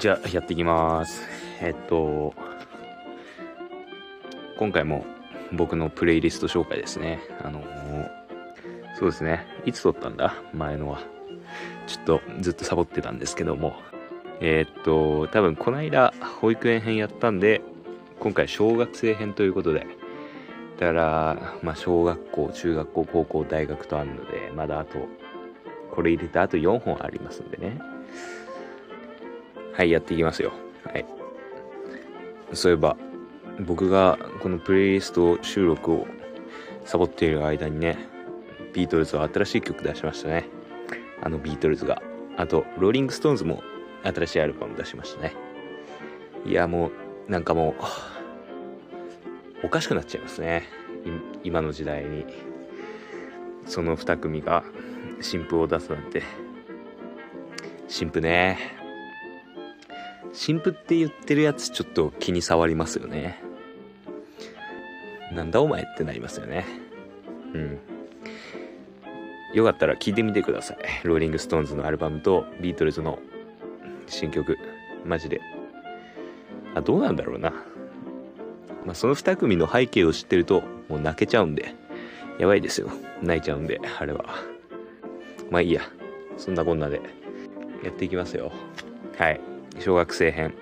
じゃあやっていきます。えっと今回も僕のプレイリスト紹介ですね。あのそうですね。いつ撮ったんだ？前のは。ちょっとずっとサボってたんですけども。え、っと多分この間保育園編やったんで今回小学生編ということで。だからまあ小学校中学校高校大学とあるのでまだあとこれ入れてあと4本ありますんでね。はい、やっていきますよ。はい。そういえば、僕がこのプレイリスト収録をサボっている間にね、ビートルズは新しい曲出しましたね。あのビートルズが。あと、ローリングストーンズも新しいアルバム出しましたね。いや、もう、なんかもう、おかしくなっちゃいますね。今の時代に。その2組が新譜を出すなんて。新譜ね。新譜って言ってるやつちょっと気に障りますよね。なんだお前ってなりますよね。うん。よかったら聴いてみてください。ローリング・ストーンズのアルバムとビートルズの新曲。マジで。あ、どうなんだろうな。まあ、その2組の背景を知ってるともう泣けちゃうんで。やばいですよ。泣いちゃうんで、あれは。まあいいや。そんなこんなでやっていきますよ。はい。小学生編。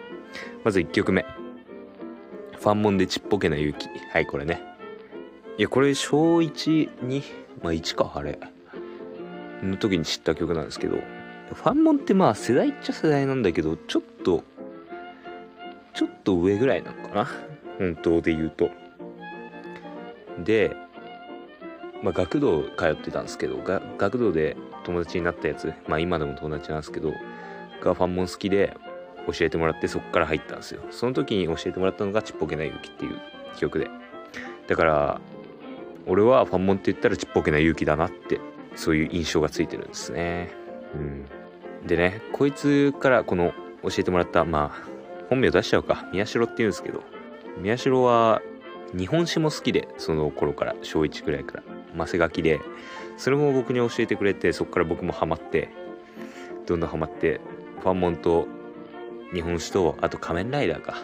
まず1曲目。ファンモンでちっぽけな勇気。はい、これね。いや、これ小1に、まあ1か、あれ。の時に知った曲なんですけど、ファンモンってまあ世代っちゃ世代なんだけど、ちょっと、ちょっと上ぐらいなのかな。本当で言うと。で、まあ、学童通ってたんですけど学童で友達になったやつまあ今でも友達なんですけどがファンモン好きで教えてもらってそこから入ったんですよ。その時に教えてもらったのがちっぽけな勇気っていう曲で。だから俺はファンモンって言ったらちっぽけな勇気だなってそういう印象がついてるんですね。うん。でねこいつからこの教えてもらったまあ本名出しちゃうか。宮代って言うんですけど宮代は日本史も好きでその頃から小1くらいから。マセガキでそれも僕に教えてくれてそこから僕もハマってどんどんハマってファンモンと日本史と、あと仮面ライダーか。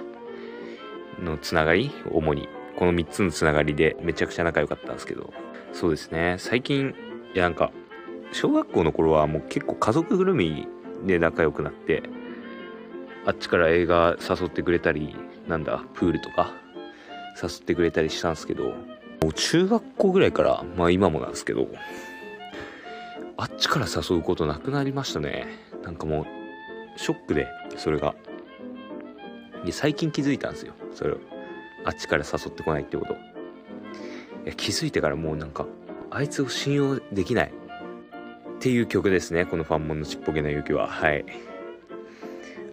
のつながり主に。この3つのつながりでめちゃくちゃ仲良かったんですけど。そうですね。最近、いやなんか、小学校の頃はもう結構家族ぐるみで仲良くなって、あっちから映画誘ってくれたり、なんだ、プールとか誘ってくれたりしたんですけど、もう中学校ぐらいから、まあ今もなんですけど、あっちから誘うことなくなりましたね。なんかもうショックで、それが。で、最近気づいたんですよ。それを。あっちから誘ってこないってこと。気づいてからもうなんか、あいつを信用できない。っていう曲ですね。このファンモンのちっぽけな勇気は。はい。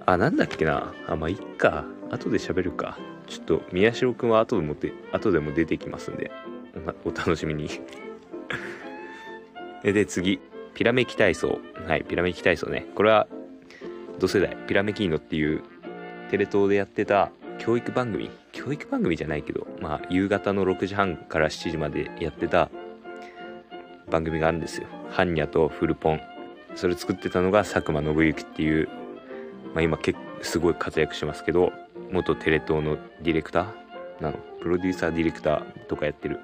あ、なんだっけな。あ、まあ、いっか。後で喋るか。ちょっと、宮代くんは後でもて、後でも出てきますんで、お楽しみに で、次。ピラメキ体操。はい、ピラメキ体操ね。これは同世代ピラメキーノっていうテレ東でやってた教育番組教育番組じゃないけどまあ夕方の6時半から7時までやってた番組があるんですよ。ハンニャとフルポン。それ作ってたのが佐久間宣行っていうまあ今結構すごい活躍しますけど元テレ東のディレクターなの。プロデューサーディレクターとかやってる。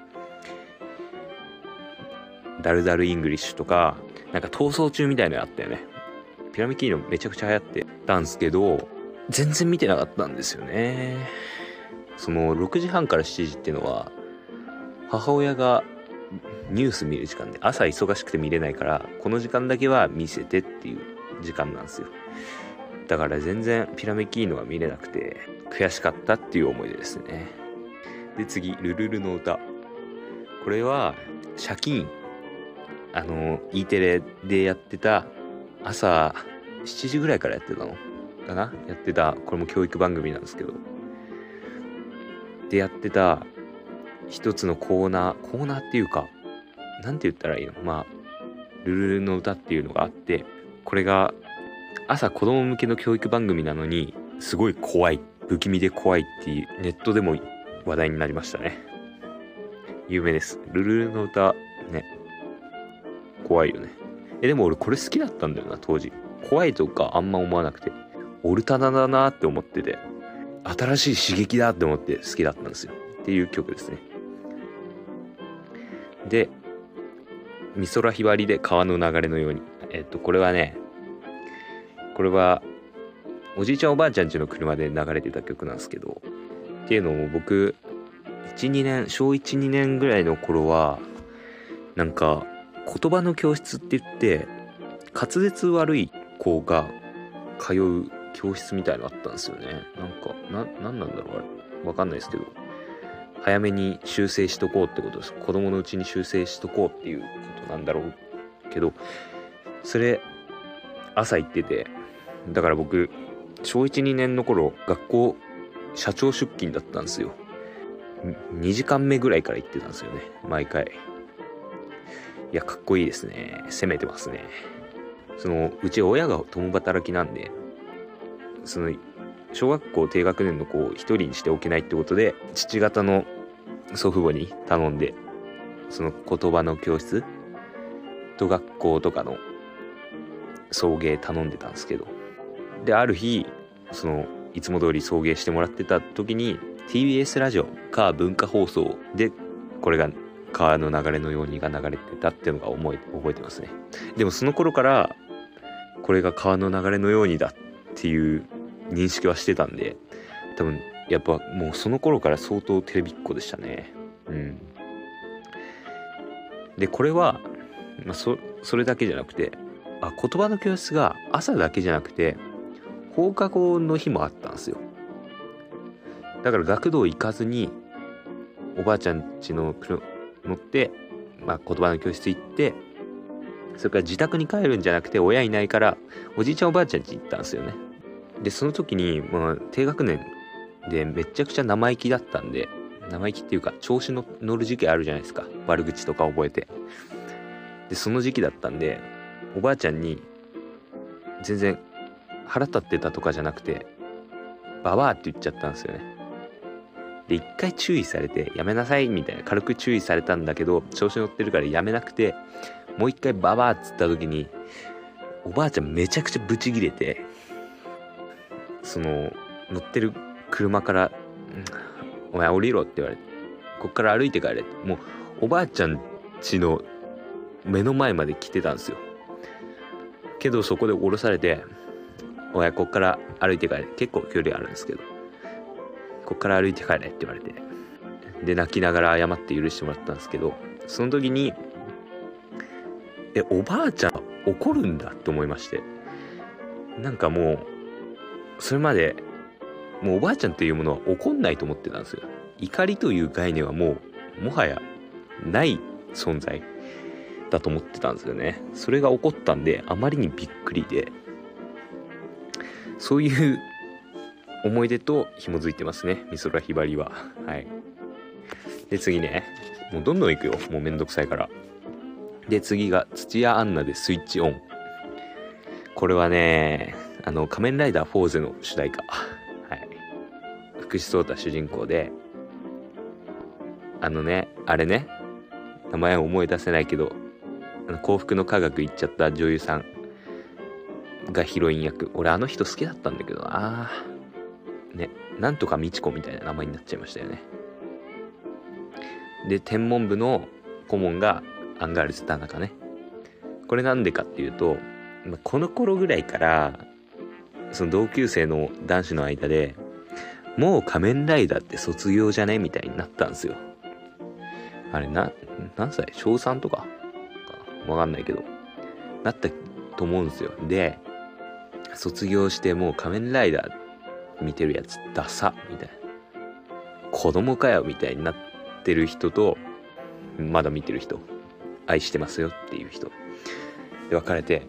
ダルダルイングリッシュとかなんか逃走中みたいなのあったよね。ピラミキーノめちゃくちゃ流行ってたんですけど、全然見てなかったんですよね。その6時半から7時っていうのは、母親がニュース見る時間で朝忙しくて見れないからこの時間だけは見せてっていう時間なんですよ。だから全然ピラメキーノは見れなくて悔しかったっていう思い出ですね。で次ルルルの歌。これは借金あの E テレでやってた朝7時ぐらいからやってたのかな？やってた、これも教育番組なんですけど。でやってた一つのコーナー、コーナーっていうか、なんて言ったらいいの？まあ、ルルルの歌っていうのがあって、これが朝子供向けの教育番組なのに、すごい怖い、不気味で怖いっていう、ネットでも話題になりましたね。有名です。ルルルの歌、ね。怖いよね。え、でも俺これ好きだったんだよな、当時。怖いとかあんま思わなくて。オルタナだなって思ってて新しい刺激だって思って好きだったんですよっていう曲ですねで美空ひばりで川の流れのようにえっとこれはねこれはおじいちゃんおばあちゃんちの車で流れてた曲なんですけどっていうのも僕12年小12年ぐらいの頃はなんか言葉の教室って言って滑舌悪い子が通う教室みたいのあったんですよね。なんか何なんだろうあれ。わかんないですけど。早めに修正しとこうってことです。子供のうちに修正しとこうっていうことなんだろうけど。それ朝行っててだから僕小12年の頃学校社長出勤だったんですよ。2時間目ぐらいから行ってたんですよね。毎回。いやかっこいいですね。攻めてますね。そのうち親が共働きなんでその小学校低学年の子を一人にしておけないってことで父方の祖父母に頼んでその言葉の教室と学校とかの送迎頼んでたんですけど。である日そのいつも通り送迎してもらってた時に TBS ラジオか文化放送でこれが川の流れのようにが流れてたっていうのが思い覚えてますね。でもその頃からこれが川の流れのようにだっていう認識はしてたんで多分やっぱもうその頃から相当テレビっ子でしたね。うん。でこれは、まあ、そそれだけじゃなくてあ言葉の教室が朝だけじゃなくて放課後の日もあったんですよ。だから学童行かずにおばあちゃん家の乗って、まあ、言葉の教室行ってそれから自宅に帰るんじゃなくて親いないからおじいちゃんおばあちゃん家行ったんですよね。でその時に、まあ、低学年でめちゃくちゃ生意気だったんで生意気っていうか調子の乗る時期あるじゃないですか。悪口とか覚えて。でその時期だったんでおばあちゃんに全然腹立ってたとかじゃなくてババアって言っちゃったんですよね。で一回注意されてやめなさいみたいな軽く注意されたんだけど調子乗ってるからやめなくてもう一回ババアっつった時におばあちゃんめちゃくちゃブチギレてその乗ってる車から「お前降りろ」って言われて「こっから歩いて帰れ」もうおばあちゃん家の目の前まで来てたんですよ。けどそこで降ろされて「お前こっから歩いて帰れ」結構距離あるんですけど「こっから歩いて帰れ」って言われて。で泣きながら謝って許してもらったんですけどその時にえおばあちゃん怒るんだって思いまして。なんかもうそれまでもうおばあちゃんっていうものは怒んないと思ってたんですよ。怒りという概念はもうもはやない存在だと思ってたんですよね。それが起こったんであまりにびっくりで。そういう思い出と紐づいてますね美空ひばりは。はい。で次ね。もうどんどんいくよ。もうめんどくさいから。で次が土屋アンナでスイッチオン。これはねあの仮面ライダーフォーゼの主題歌。はい。福士蒼太主人公で。あのねあれね。名前を思い出せないけど幸福の科学行っちゃった女優さんがヒロイン役。俺あの人好きだったんだけどな。ねなんとか美智子みたいな名前になっちゃいましたよね。で天文部の顧問がアンガールズ田中ね。これなんでかっていうとこの頃ぐらいからその同級生の男子の間でもう仮面ライダーって卒業じゃねみたいになったんですよ。あれな何歳？小3とか？わかんないけど。なったと思うんですよ。で卒業してもう仮面ライダー見てるやつダサみたいな。子供かよみたいになってる人とまだ見てる人愛してますよっていう人。で別れて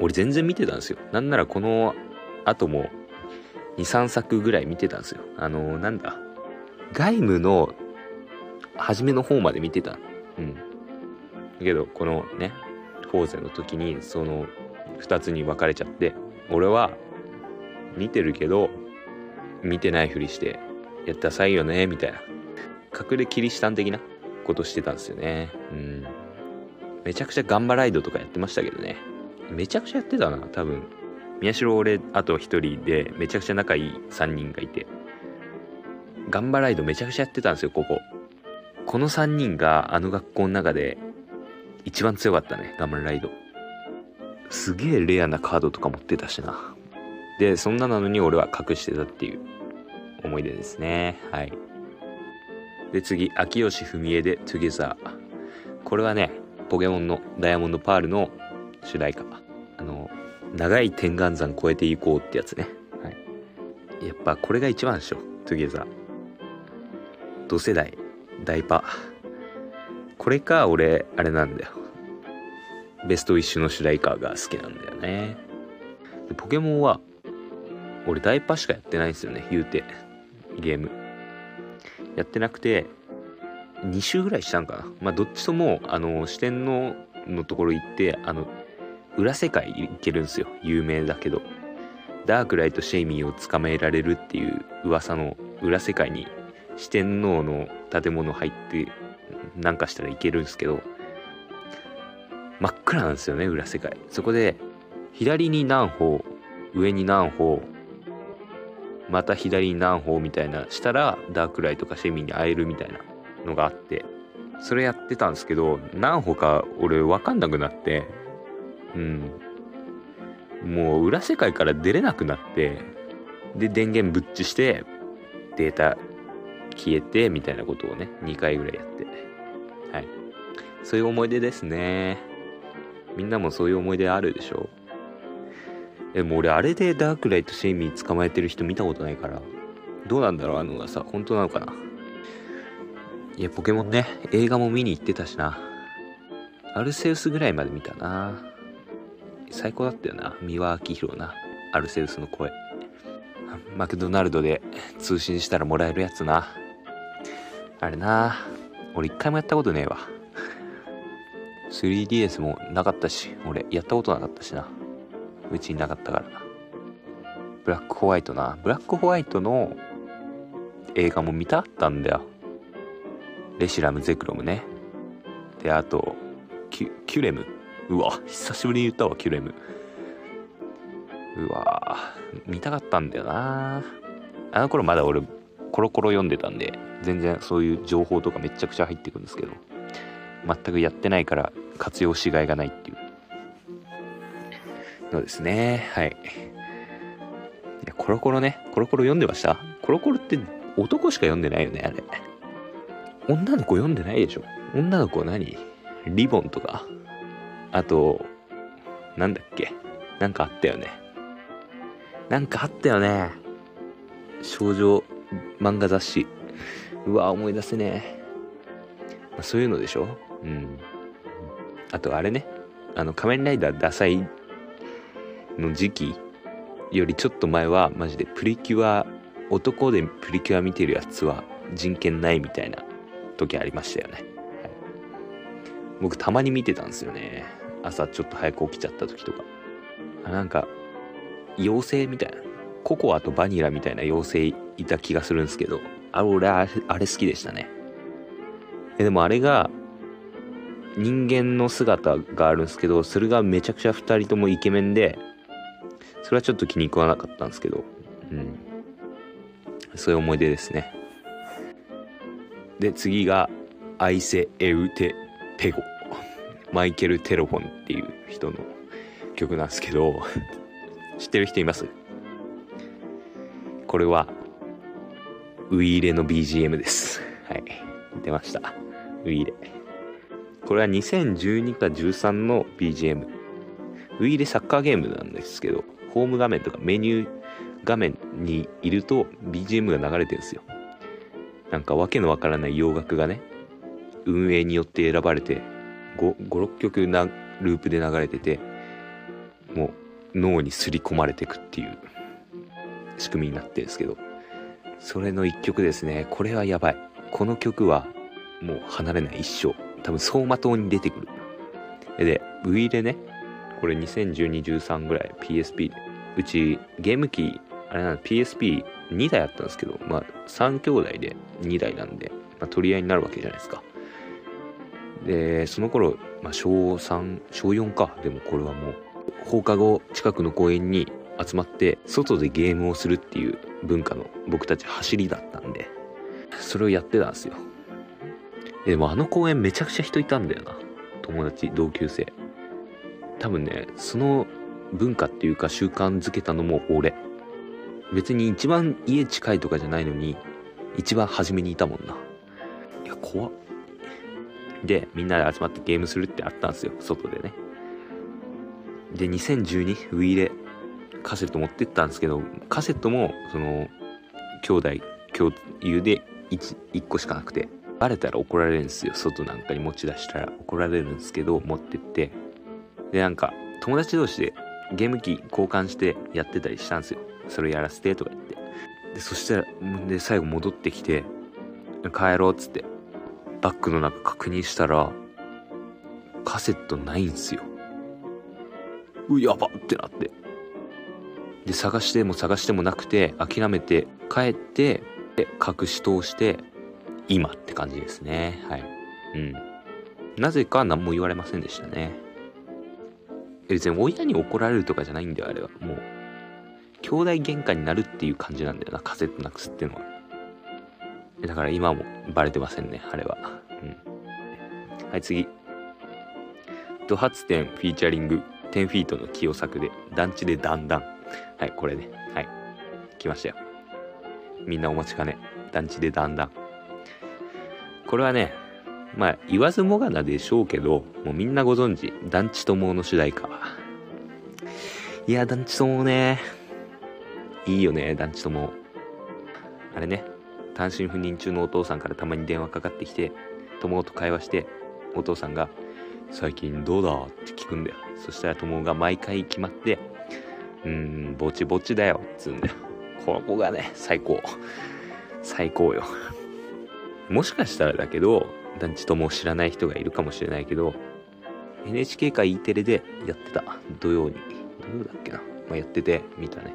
俺全然見てたんですよ。なんならこの後も23作ぐらい見てたんですよ。あのー、なんだ外務の初めの方まで見てた。うん。だけどこのねフォーゼの時にその2つに分かれちゃって俺は見てるけど見てないふりしてやったさいよねみたいな。隠れキリシタン的なことしてたんですよね。うん。めちゃくちゃガンバライドとかやってましたけどね。めちゃくちゃやってたな多分。宮代俺あと1人でめちゃくちゃ仲いい3人がいて。ガンバライドめちゃくちゃやってたんですよここ。この3人があの学校の中で一番強かったねガンバライド。すげえレアなカードとか持ってたしな。でそんななのに俺は隠してたっていう思い出ですね。はい。で次秋吉文江で「トゥゲザー」これはねポケモンのダイヤモンドパールの主題歌。あの長い天眼山越えていこうってやつね、はい、やっぱこれが一番でしょトゥゲザー同世代ダイパこれか俺あれなんだよ。ベストウィッシュの主題歌が好きなんだよね。ポケモンは俺ダイパしかやってないんですよね。言うて。ゲーム。やってなくて2週ぐらいしたんかな。まあどっちともあの四天王のところ行ってあの裏世界行けるんすよ。有名だけど。ダークライトシェイミーを捕まえられるっていう噂の裏世界に四天王の建物入ってなんかしたらいけるんすけど。真っ暗なんですよね裏世界。そこで左に何歩上に何歩また左に何歩みたいなしたらダークライトかシェミに会えるみたいなのがあってそれやってたんですけど何歩か俺分かんなくなってうん。もう裏世界から出れなくなってで電源ぶっちしてデータ消えてみたいなことをね2回ぐらいやって。はい。そういう思い出ですね。みんなもそういう思い出あるでしょでも俺あれでダークライトシェイミー捕まえてる人見たことないから。どうなんだろうあのがさ本当なのかな。いやポケモンね映画も見に行ってたしな。アルセウスぐらいまで見たな。最高だったよな。三輪明宏な。アルセウスの声。マクドナルドで通信したらもらえるやつな。あれな。俺一回もやったことねえわ。3DS もなかったし俺やったことなかったしな。うちになかったからブラックホワイトな。ブラックホワイトの映画も見た？かったんだよ。レシラムゼクロムね。であとキュキュレム。うわ久しぶりに言ったわキュレム。うわ見たかったんだよな。あの頃まだ俺コロコロ読んでたんで全然そういう情報とかめちゃくちゃ入ってくんですけど全くやってないから活用しがいがないっていう。のですね。はい。いコロコロね。コロコロ読んでました？コロコロって男しか読んでないよねあれ。女の子読んでないでしょ？女の子何？リボンとか？あとなんだっけ？なんかあったよね。なんかあったよね。少女漫画雑誌。うわ思い出せねまあ、そういうのでしょ？うん。あとあれね。あの仮面ライダーダサいの時期よりちょっと前はマジでプリキュア男でプリキュア見てるやつは人権ないみたいな時ありましたよね、はい、僕たまに見てたんですよね。朝ちょっと早く起きちゃった時とか。なんか妖精みたいな。ココアとバニラみたいな妖精いた気がするんですけどあ俺あれあれ好きでしたね。でもあれが人間の姿があるんですけどそれがめちゃくちゃ2人ともイケメンでそれはちょっと気に食わなかったんですけど。うん。そういう思い出ですね。で次がアイセ・エウテ・ペゴ。マイケル・テロフォンっていう人の曲なんですけど。知ってる人います？これはウイーレの BGM です。はい。出ました。ウイーレ。これは2012か13の BGM ウイーレサッカーゲームなんですけど。ホーム画面とかメニュー画面にいると BGM が流れてるんですよ。なんかわけのわからない洋楽がね運営によって選ばれて56曲なループで流れててもう脳にすり込まれてくっていう仕組みになってるんですけど。それの一曲ですね。これはやばい。この曲はもう離れない一生。多分走馬灯に出てくる。でウイイレねこれ201213ぐらい PSP でうちゲーム機あれなの PSP2 台あったんですけどまあ3兄弟で2台なんで、まあ、取り合いになるわけじゃないですか。でその頃、まあ、小3小4か。でもこれはもう放課後近くの公園に集まって外でゲームをするっていう文化の僕たち走りだったんでそれをやってたんですよ。でもあの公園めちゃくちゃ人いたんだよな。友達同級生。多分ねその文化っていうか習慣づけたのも俺。別に一番家近いとかじゃないのに一番初めにいたもんな。いや怖っ。でみんなで集まってゲームするってあったんですよ。外でね。で2012ウィーレカセット持ってったんですけどカセットもその兄弟共有で 1, 1個しかなくてバレたら怒られるんですよ。外なんかに持ち出したら怒られるんですけど持ってって。でなんか友達同士でゲーム機交換してやってたりしたんですよ。それやらせてとか言って。でそしたらで最後戻ってきて帰ろうっつってバッグの中確認したらカセットないんすよ。うやばってなって。で探しても探してもなくて諦めて帰ってで隠し通して今って感じですね。はい。うん。なぜか何も言われませんでしたね。別に親に怒られるとかじゃないんだよあれは。もう兄弟喧嘩になるっていう感じなんだよなカセットなくすっていうのは。だから今もバレてませんねあれは。うん。はい次。ド発展フィーチャリング10フィートの清作で団地でだんだんはいこれね。はい。来ましたよ。みんなお待ちかね。団地でだんだんこれはねまあ言わずもがなでしょうけどもうみんなご存知団地友の主題歌。いや団地友ねいいよね団地友あれね単身赴任中のお父さんからたまに電話かかってきて友と会話してお父さんが「最近どうだ?」って聞くんだよ。そしたら友が毎回決まって「うーんぼちぼちだよ」つうんだよ。ここがね最高。最高よ。もしかしたらだけど団地友を知らない人がいるかもしれないけど NHK か E テレでやってた。土曜に。土曜だっけな、まあ、やってて見たね。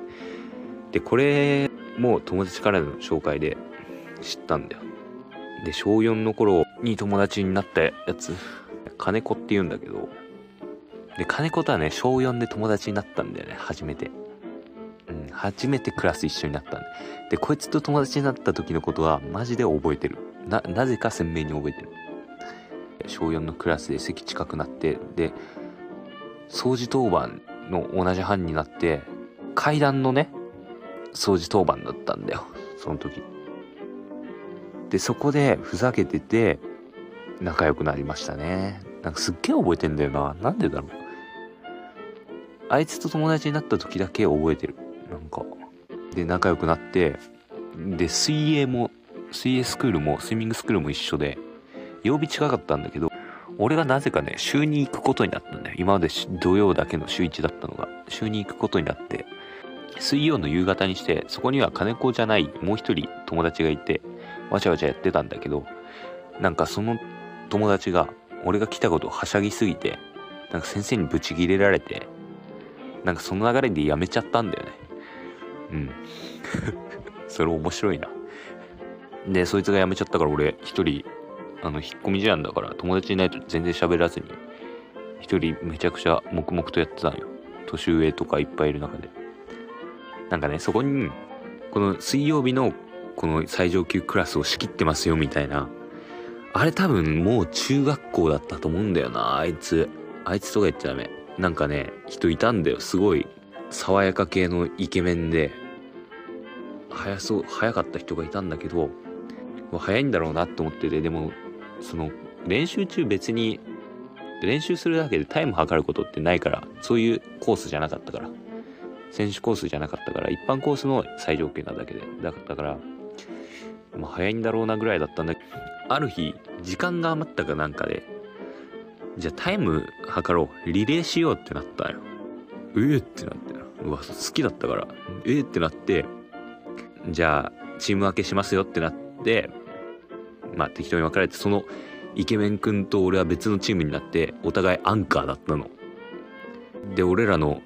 でこれも友達からの紹介で知ったんだよ。で小4の頃に友達になったやつ。金子って言うんだけど。で金子とはね小4で友達になったんだよね。初めて。うん初めてクラス一緒になったんででこいつと友達になった時のことはマジで覚えてる。ななぜか鮮明に覚えてる。小4のクラスで席近くなってで掃除当番の同じ班になって階段のね掃除当番だったんだよ。その時。でそこでふざけてて仲良くなりましたね。なんかすっげえ覚えてんだよな。なんでだろう。あいつと友達になった時だけ覚えてる。なんか。で仲良くなってで水泳も水泳スクールもスイミングスクールも一緒で曜日近かったんだけど俺がなぜかね週に行くことになったんだよ。今まで土曜だけの週1だったのが。週に行くことになって水曜の夕方にしてそこには金子じゃないもう一人友達がいてわちゃわちゃやってたんだけどなんかその友達が俺が来たことをはしゃぎすぎてなんか先生にブチギレられてなんかその流れでやめちゃったんだよね。うん。それ面白いな。でそいつが辞めちゃったから俺一人あの引っ込み思案だから友達いないと全然喋らずに一人めちゃくちゃ黙々とやってたんよ。年上とかいっぱいいる中で。なんかねそこにこの水曜日のこの最上級クラスを仕切ってますよみたいなあれ多分もう中学校だったと思うんだよなあいつ。あいつとか言っちゃダメ。なんかね人いたんだよ。すごい爽やか系のイケメンで。早そう早かった人がいたんだけど早いんだろうなって思っててでもその練習中別に練習するだけでタイム測ることってないからそういうコースじゃなかったから。選手コースじゃなかったから一般コースの最上級なだけで。だったからまあ早いんだろうなぐらいだったんだけどある日時間が余ったかなんかでじゃあタイム測ろう。リレーしようってなったよ。えー、ってなって。うわ好きだったから。えー、ってなって。じゃあチーム分けしますよってなってまあ適当に分かれてそのイケメン君と俺は別のチームになってお互いアンカーだったの。で俺らの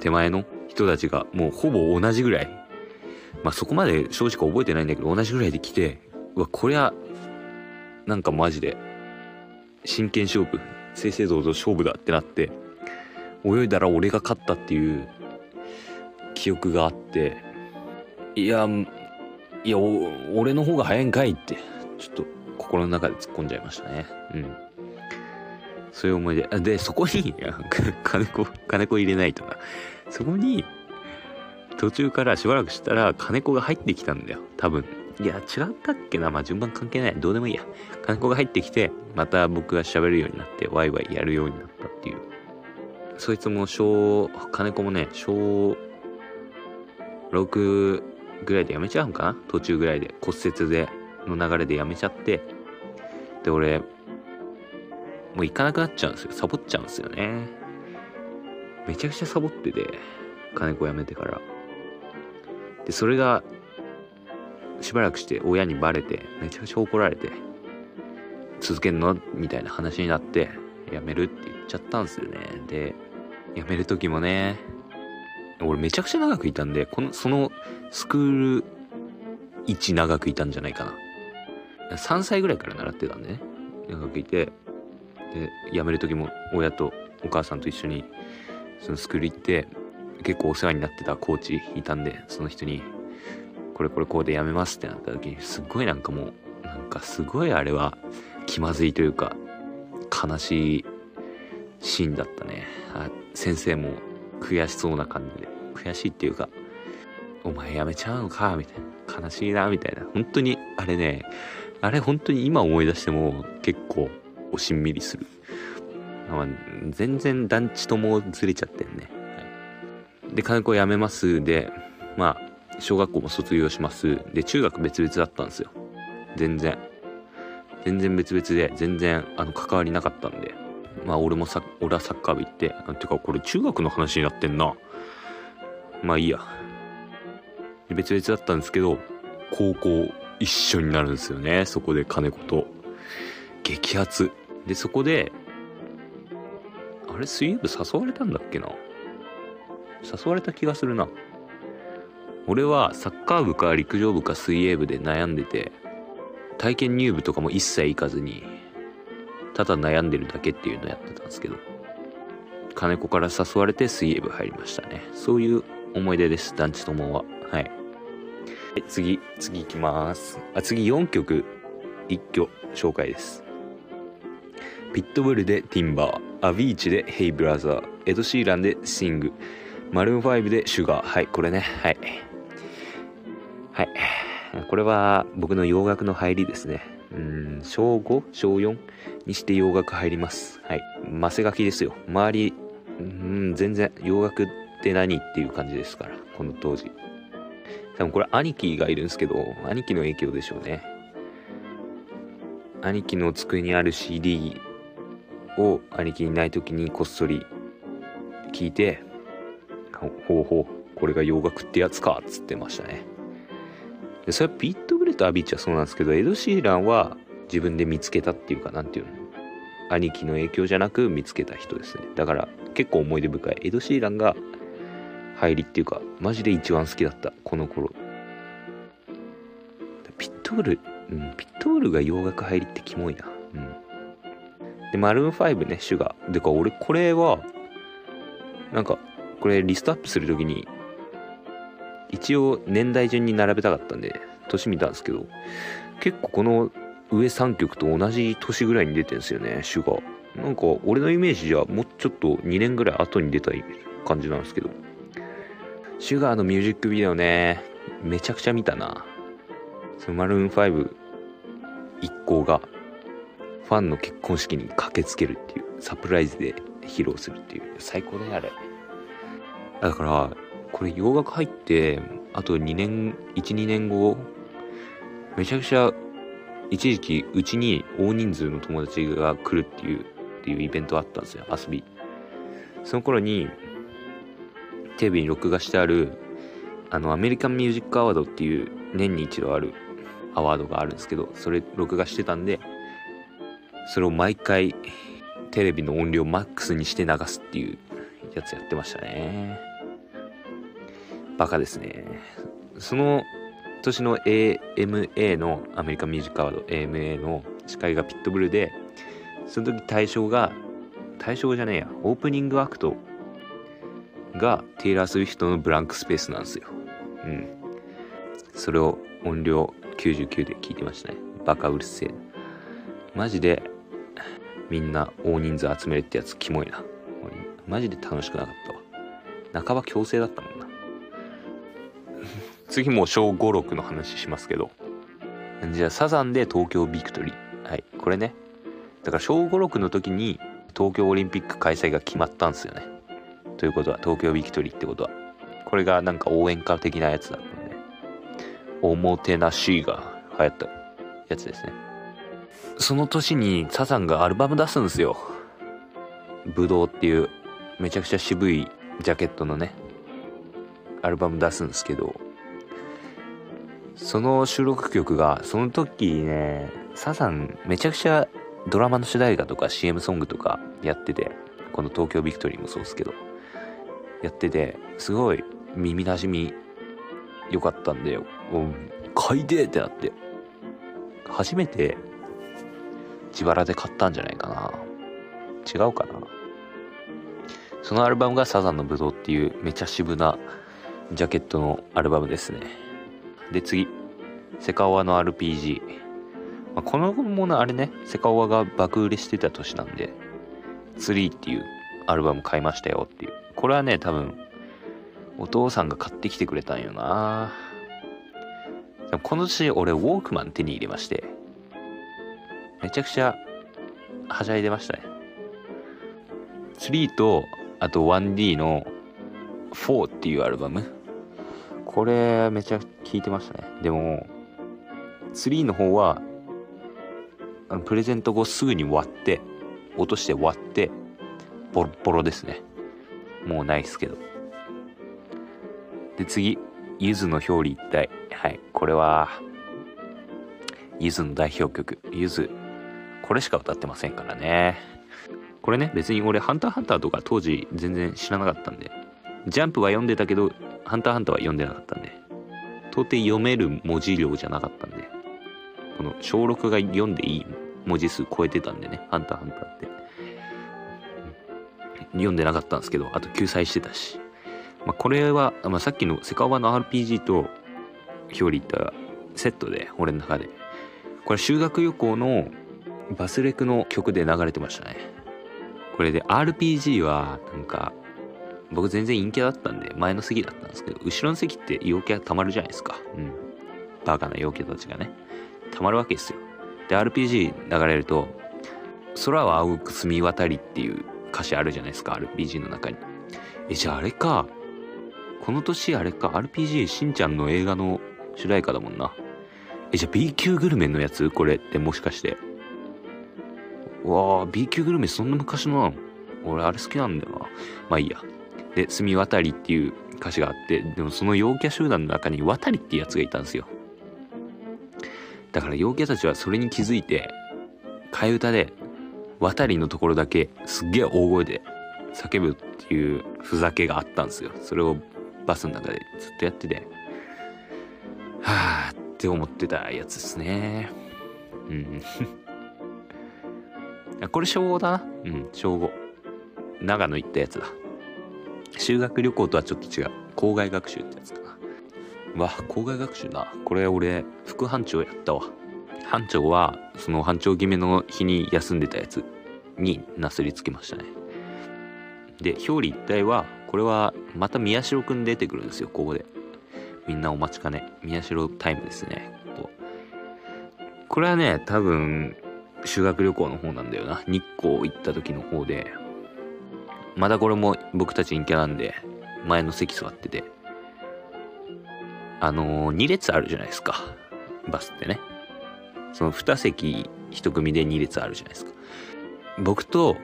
手前の人たちがもうほぼ同じぐらい。まあそこまで正直覚えてないんだけど同じぐらいで来てうわこりゃなんかマジで真剣勝負正々堂々勝負だってなって泳いだら俺が勝ったっていう記憶があっていやいや俺の方が早いんかいって。ちょっと心の中で突っ込んじゃいましたね。うん。そういう思い出。でそこに 金子金子入れないとか。そこに途中からしばらくしたら金子が入ってきたんだよ。多分。いや違ったっけな。まあ順番関係ない。どうでもいいや。金子が入ってきてまた僕が喋るようになってワイワイやるようになったっていう。そいつも小金子もね小6ぐらいでやめちゃうんかな？途中ぐらいで。骨折で。の流れでやめちゃってで俺もう行かなくなっちゃうんですよ。サボっちゃうんですよね。めちゃくちゃサボってて金子辞めてから。でそれがしばらくして親にバレてめちゃくちゃ怒られて続けんの？みたいな話になって辞めるって言っちゃったんですよね。で辞める時もね俺めちゃくちゃ長くいたんでこのそのスクール1長くいたんじゃないかな。3歳ぐらいから習ってたんでね長くいて。で辞める時も親とお母さんと一緒にそのスクール行って結構お世話になってたコーチいたんでその人にこれこれこうでやめますってなった時にすっごいなんかもうなんかすごいあれは気まずいというか悲しいシーンだったね。先生も悔しそうな感じで悔しいっていうかお前やめちゃうのかみたいな。悲しいなみたいな。本当にあれねあれ本当に今思い出しても結構おしんみりする、まあ、全然団地ともずれちゃってんね、はい、で金子辞めますでまあ小学校も卒業します。で、中学別々だったんですよ。全然。全然別々で、全然、あの、関わりなかったんで。まあ、俺もさ、俺はサッカー部行って、てか、これ中学の話になってんな。まあいいや。別々だったんですけど、高校一緒になるんですよね。そこで金子と。激アツ。で、そこで、あれ、水泳部誘われたんだっけな？誘われた気がするな。俺はサッカー部か陸上部か水泳部で悩んでて体験入部とかも一切行かずにただ悩んでるだけっていうのをやってたんですけど金子から誘われて水泳部入りましたねそういう思い出です団地友ははい、次次行きますあ次4曲一挙紹介ですピットブルでティンバーアビーチでヘイブラザーエド・シーランでシングマルーン5でシュガーはいこれねはいはい。これは僕の洋楽の入りですね。うん、小 5? 小 4? にして洋楽入ります。はい。マセガキですよ。周り、うん、全然洋楽って何っていう感じですから、この当時。多分これ兄貴がいるんですけど、兄貴の影響でしょうね。兄貴の机にある CD を兄貴にない時にこっそり聞いて、ほうほう、これが洋楽ってやつかっつってましたね。でそれはピットブレとアビーチはそうなんですけどエド・シーランは自分で見つけたっていうかなんていうの？兄貴の影響じゃなく見つけた人ですねだから結構思い出深いエド・シーランが入りっていうかマジで一番好きだったこの頃。ピットブルうんピットブルが洋楽入りってキモいな。うん。でマルーン5ねシュガー。でか俺これはなんかこれリストアップするときに一応年代順に並べたかったんで年見たんですけど結構この上3曲と同じ年ぐらいに出てんすよねシュガー。なんか俺のイメージじゃもうちょっと2年ぐらい後に出たい感じなんですけど。シュガーのミュージックビデオね。めちゃくちゃ見たな。そのマルーン5一行がファンの結婚式に駆けつけるっていうサプライズで披露するっていう。最高だねあれ。だからこれ洋楽入ってあと2年12年後めちゃくちゃ一時期うちに大人数の友達が来るっていうっていうイベントあったんですよ遊びその頃にテレビに録画してあるあのアメリカンミュージックアワードっていう年に一度あるアワードがあるんですけどそれ録画してたんでそれを毎回テレビの音量マックスにして流すっていうやつやってましたねバカですね。その年の AMA のアメリカンミュージックアワード AMA の司会がピットブルで、その時対象が、対象じゃねえや、オープニングアクトがテイラー・スウィフトのブランクスペースなんですよ。うん。それを音量99で聞いてましたね。バカうるせえ。マジでみんな大人数集めるってやつキモいな。マジで楽しくなかったわ。半ば強制だったもんな。次も小56の話しますけど。じゃあサザンで東京ビクトリー。はいこれね。だから小56の時に東京オリンピック開催が決まったんですよね。ということは東京ビクトリーってことは。これがなんか応援歌的なやつだったんで。おもてなしが流行ったやつですね。その年にサザンがアルバム出すんですよ。ブドウっていうめちゃくちゃ渋いジャケットのね。アルバム出すんですけど。その収録曲がその時ねサザンめちゃくちゃドラマの主題歌とか CM ソングとかやっててこの東京ビクトリーもそうですけど。やっててすごい耳なじみ良かったんでもう買いでってなって。初めて自腹で買ったんじゃないかな。違うかな。そのアルバムがサザンのブドウっていうめちゃ渋なジャケットのアルバムですね。で次セカオワの RPG、まあ、このものあれねセカオワが爆売れしてた年なんでツリーっていうアルバム買いましたよっていう。これはね多分お父さんが買ってきてくれたんよな。でもこの年俺ウォークマン手に入れまして。めちゃくちゃはしゃいでましたね。3とあと 1D の4っていうアルバム。これめちゃ聴いてましたね。でも3の方はあのプレゼント後すぐに割って落として割ってボロボロですね。もうないっすけど。で次ゆずの表裏一体。はいこれはゆずの代表曲。ゆずこれしか歌ってませんからね。これね別に俺ハンターハンターとか当時全然知らなかったんで。ジャンプは読んでたけどハンターハンターは読んでなかったんで。到底読める文字量じゃなかったんで。この小6が読んでいい文字数超えてたんでねハンターハンターって。読んでなかったんですけどあと救済してたし、まあ、これは、まあ、さっきのセカオワの RPG と表裏言ったセットで俺の中で。これ修学旅行のバスレクの曲で流れてましたね。これで RPG はなんか僕全然陰キャだったんで前の席だったんですけど後ろの席って陽キャたまるじゃないですか。うん。バカな陽キャたちがね。たまるわけですよ。で RPG 流れると「空は青く澄み渡り」っていう歌詞あるじゃないですか RPG の中に。えじゃああれかこの年あれか RPG しんちゃんの映画の主題歌だもんな。えじゃあ B 級グルメのやつ？これってもしかして。うわあ B 級グルメそんな昔のなの？俺あれ好きなんだよな。まあいいや。で「澄み渡り」っていう歌詞があってでもその陽キャ集団の中に渡りっていうやつがいたんですよ。だから陽キャたちはそれに気づいて替え歌で渡りのところだけすっげえ大声で叫ぶっていうふざけがあったんですよ。それをバスの中でずっとやってて。はあって思ってたやつですね。うん。これ小5だな。うん小5長野行ったやつだ。修学旅行とはちょっと違う。校外学習ってやつかな。わ校外学習な。これ俺副班長やったわ。班長はその班長決めの日に休んでたやつになすりつけましたね。で表裏一体はこれはまた宮代くん出てくるんですよここで。みんなお待ちかね。宮代タイムですね。こここれはね多分修学旅行の方なんだよな。日光行った時の方で。まだこれも僕たち陰キャなんで前の席座ってて。あのー、2列あるじゃないですか。バスってね。その2席1組で2列あるじゃないですか。僕と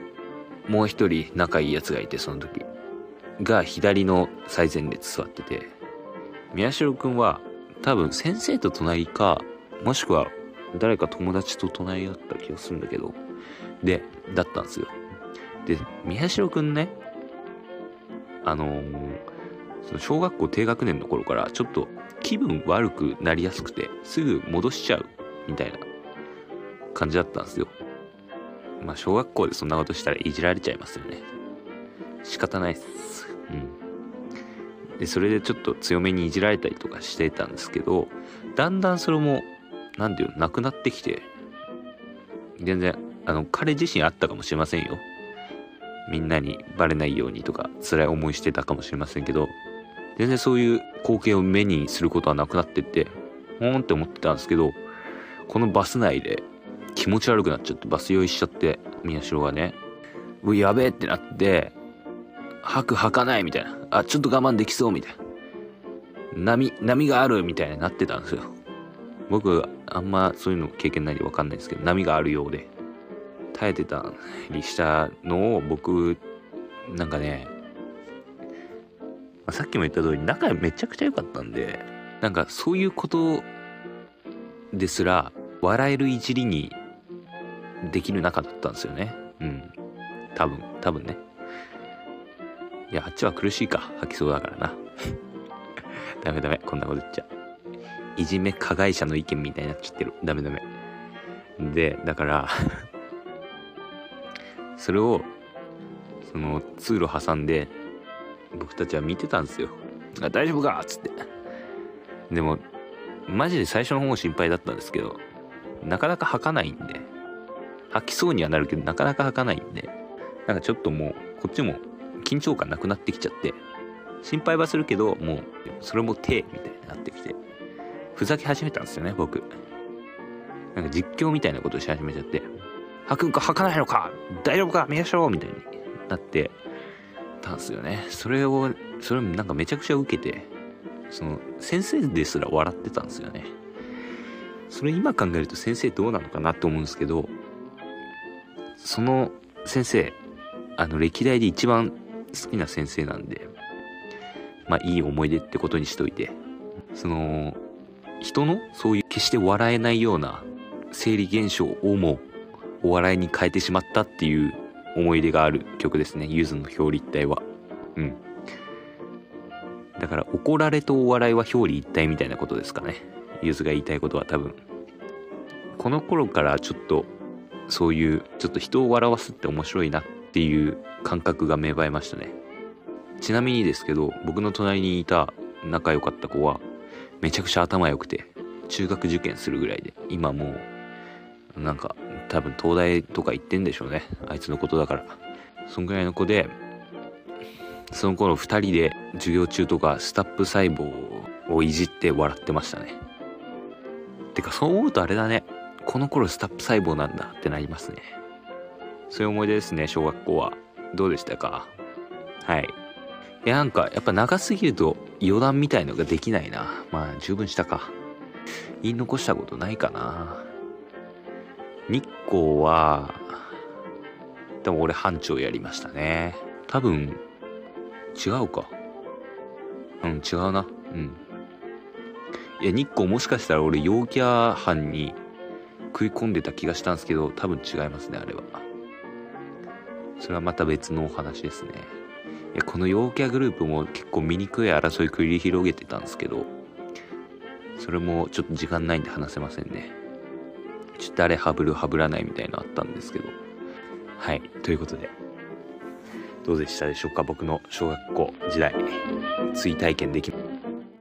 もう一人仲いいやつがいてその時。が左の最前列座ってて。宮代くんは多分先生と隣かもしくは誰か友達と隣だった気がするんだけど。でだったんですよ。で宮代くんねあのー、その小学校低学年の頃からちょっと気分悪くなりやすくてすぐ戻しちゃうみたいな感じだったんですよ。まあ小学校でそんなことしたらいじられちゃいますよね。仕方ないっす。うん。でそれでちょっと強めにいじられたりとかしてたんですけどだんだんそれも何て言うのなくなってきて全然あの彼自身あったかもしれませんよ。みんなにバレないようにとか辛い思いしてたかもしれませんけど全然そういう光景を目にすることはなくなってってほーんって思ってたんですけどこのバス内で気持ち悪くなっちゃってバス酔いしちゃって宮代がね。うやべえってなって吐く吐かないみたいな。あちょっと我慢できそうみたいな。波波があるみたいになってたんですよ。僕あんまそういうの経験ないんで分かんないですけど波があるようで。耐えてたりしたのを僕なんかね、あ、さっきも言った通り仲めちゃくちゃ良かったんでなんかそういうことですら笑えるいじりにできる仲だったんですよね。うん。多分多分ね。いやあっちは苦しいか。吐きそうだからな。ダメダメ。こんなこと言っちゃ。いじめ加害者の意見みたいになっちゃってる。ダメダメ。でだから それをその通路挟んで僕たちは見てたんですよあ大丈夫か？っつって。でもマジで最初の方心配だったんですけどなかなか吐かないんで。吐きそうにはなるけどなかなか吐かないんで。なんかちょっともうこっちも緊張感なくなってきちゃって心配はするけどもうそれも手みたいになってきてふざけ始めたんですよね僕。なんか実況みたいなことをし始めちゃって「吐くんか吐かないのか大丈夫か見ましょう」みたいになってたんですよね。それをそれもなんかめちゃくちゃ受けてその先生ですら笑ってたんですよね。それ今考えると先生どうなのかなって思うんですけどその先生あの歴代で一番好きな先生なんでまあいい思い出ってことにしといてその人のそういう決して笑えないような生理現象をもお笑いに変えてしまったっていう思い出がある曲ですね。ゆずの表裏一体は。うん。だから怒られとお笑いは表裏一体みたいなことですかね。ゆずが言いたいことは多分。この頃からちょっとそういうちょっと人を笑わすって面白いなっていう感覚が芽生えましたね。ちなみにですけど僕の隣にいた仲良かった子はめちゃくちゃ頭良くて中学受験するぐらいで今もうなんか多分東大とか行ってんでしょうね。あいつのことだから。そんぐらいの子でその頃2人で授業中とかスタップ細胞をいじって笑ってましたね。てかそう思うとあれだね。この頃スタップ細胞なんだってなりますね。そういう思い出ですね小学校は。どうでしたか？はい。いやなんかやっぱ長すぎると余談みたいのができないな。まあ十分したか。言い残したことないかな。日光はでも俺班長やりましたね。多分違うか。うん違うな。うん。いや日光もしかしたら俺陽キャ班に食い込んでた気がしたんですけど多分違いますねあれは。それはまた別のお話ですね。いやこの陽キャグループも結構醜い争い繰り広げてたんですけどそれもちょっと時間ないんで話せませんね。ちょっと誰ハブるハブらないみたいなのあったんですけど。はいということで。どうでしたでしょうか？僕の小学校時代追体験でき